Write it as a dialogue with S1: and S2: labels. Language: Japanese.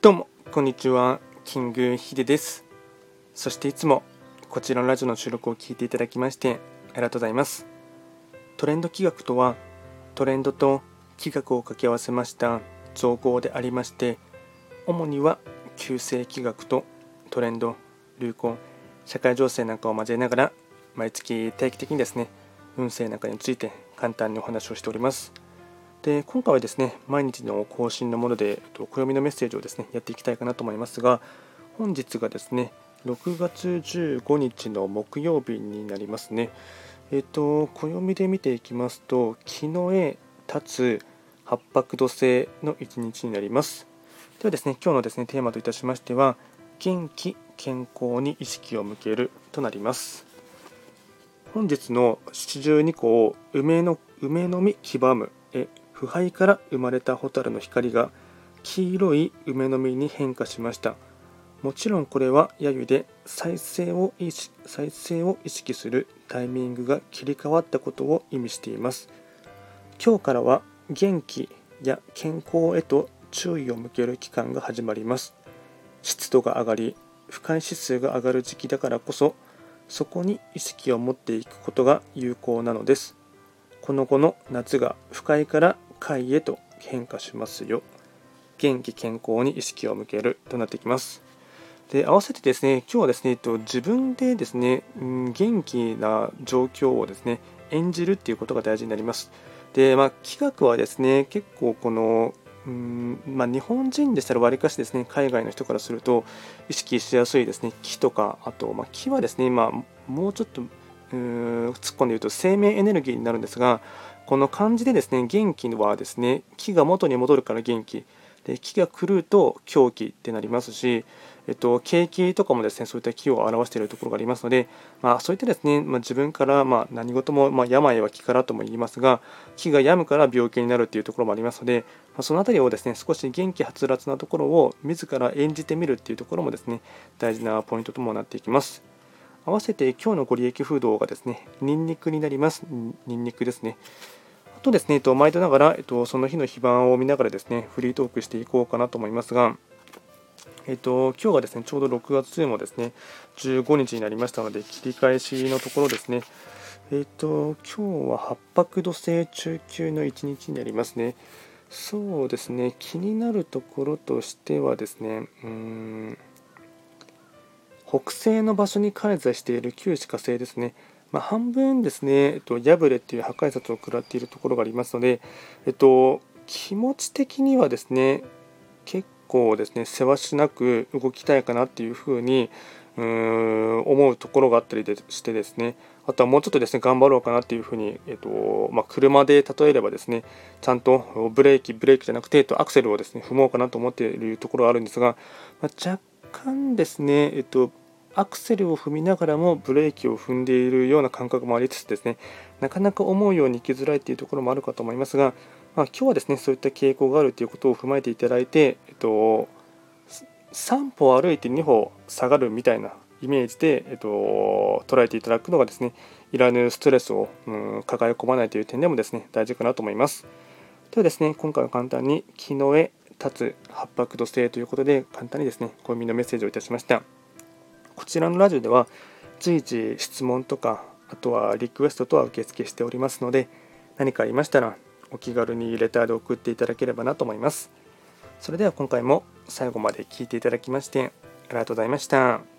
S1: どうもこんにちはキングヒデです。そしていつもこちらのラジオの収録を聞いていただきましてありがとうございます。トレンド企画とはトレンドと企画を掛け合わせました造語でありまして主には旧世企画とトレンド流行社会情勢なんかを交えながら毎月定期的にですね運勢なんかについて簡単にお話をしております。で今回はですね毎日の更新のもので暦のメッセージをですねやっていきたいかなと思いますが本日がですね6月15日の木曜日になりますね。えっ、と暦で見ていきますと木の絵立つ八白土星の一日になります。ではですね今日のですねテーマといたしましては元気健康に意識を向けるとなります。本日の七十二項梅の梅の実黄ばむえ腐敗から生まれた蛍の光が黄色い梅の実に変化しました。もちろんこれは揶揄で再生を意識再生を意識するタイミングが切り替わったことを意味しています。今日からは元気や健康へと注意を向ける期間が始まります。湿度が上がり不快指数が上がる時期だからこそそこに意識を持っていくことが有効なのです。この後の夏が不快から快へと変化しますよ。元気健康に意識を向けるとなってきます。で合わせてですね今日はですね、えっと、自分でですね、うん、元気な状況をですね演じるっていうことが大事になります。で、まあ、企画はですね結構このうんまあ、日本人でしたらわりかしですね海外の人からすると意識しやすいですね木とかあと、まあ、木はですね今もうちょっと突っ込んで言うと生命エネルギーになるんですがこの漢字でですね元気はですね木が元に戻るから元気で木が狂うと狂気ってなりますし、えっと、景気とかもですねそういった木を表しているところがありますので、まあ、そういったですね、まあ、自分から、まあ、何事も、まあ、病は気からとも言いますが木が病むから病気になるっていうところもありますので、まあ、その辺りをですね少し元気はつらつなところを自ら演じてみるっていうところもですね大事なポイントともなっていきます。合わせて今日のご利益フードがですね、ニンニクになります。ニンニクですね。あとですね、えっと、毎度ながら、えっと、その日の非番を見ながらですね、フリートークしていこうかなと思いますが、えっと、今日がですね、ちょうど6月もですね、15日になりましたので、切り返しのところですね、えっと、今日は八白土星中級の1日になりますね。そうですね、気になるところとしてはですね、うーん、北西の場所に開座している旧歯火星ですね。まあ、半分ですね、えっと、破れっていう破壊札を食らっているところがありますので、えっと、気持ち的にはですね、結構ですね、せわしなく動きたいかなっていうふうにうーん思うところがあったりしてですね、あとはもうちょっとですね、頑張ろうかなっていうふうに、えっとまあ、車で例えればですね、ちゃんとブレーキ、ブレーキじゃなくて、えっと、アクセルをですね、踏もうかなと思っているところがあるんですが、まあ、若干ですね、えっと、アクセルを踏みながらもブレーキを踏んでいるような感覚もありつつですね、なかなか思うように行きづらいというところもあるかと思いますが、まあ、今日はですね、そういった傾向があるということを踏まえていただいて、えっと、3歩歩いて2歩下がるみたいなイメージで、えっと、捉えていただくのがですね、いらぬストレスを、うん、抱え込まないという点でもですね、大事かなと思います。ではですね、今回は簡単に木の絵立つ八白土星ということで、簡単にですね、暦のメッセージをいたしました。こちらのラジオでは随時質問とかあとはリクエストとは受付しておりますので何かありましたらお気軽にレターで送っていただければなと思いますそれでは今回も最後まで聴いていただきましてありがとうございました。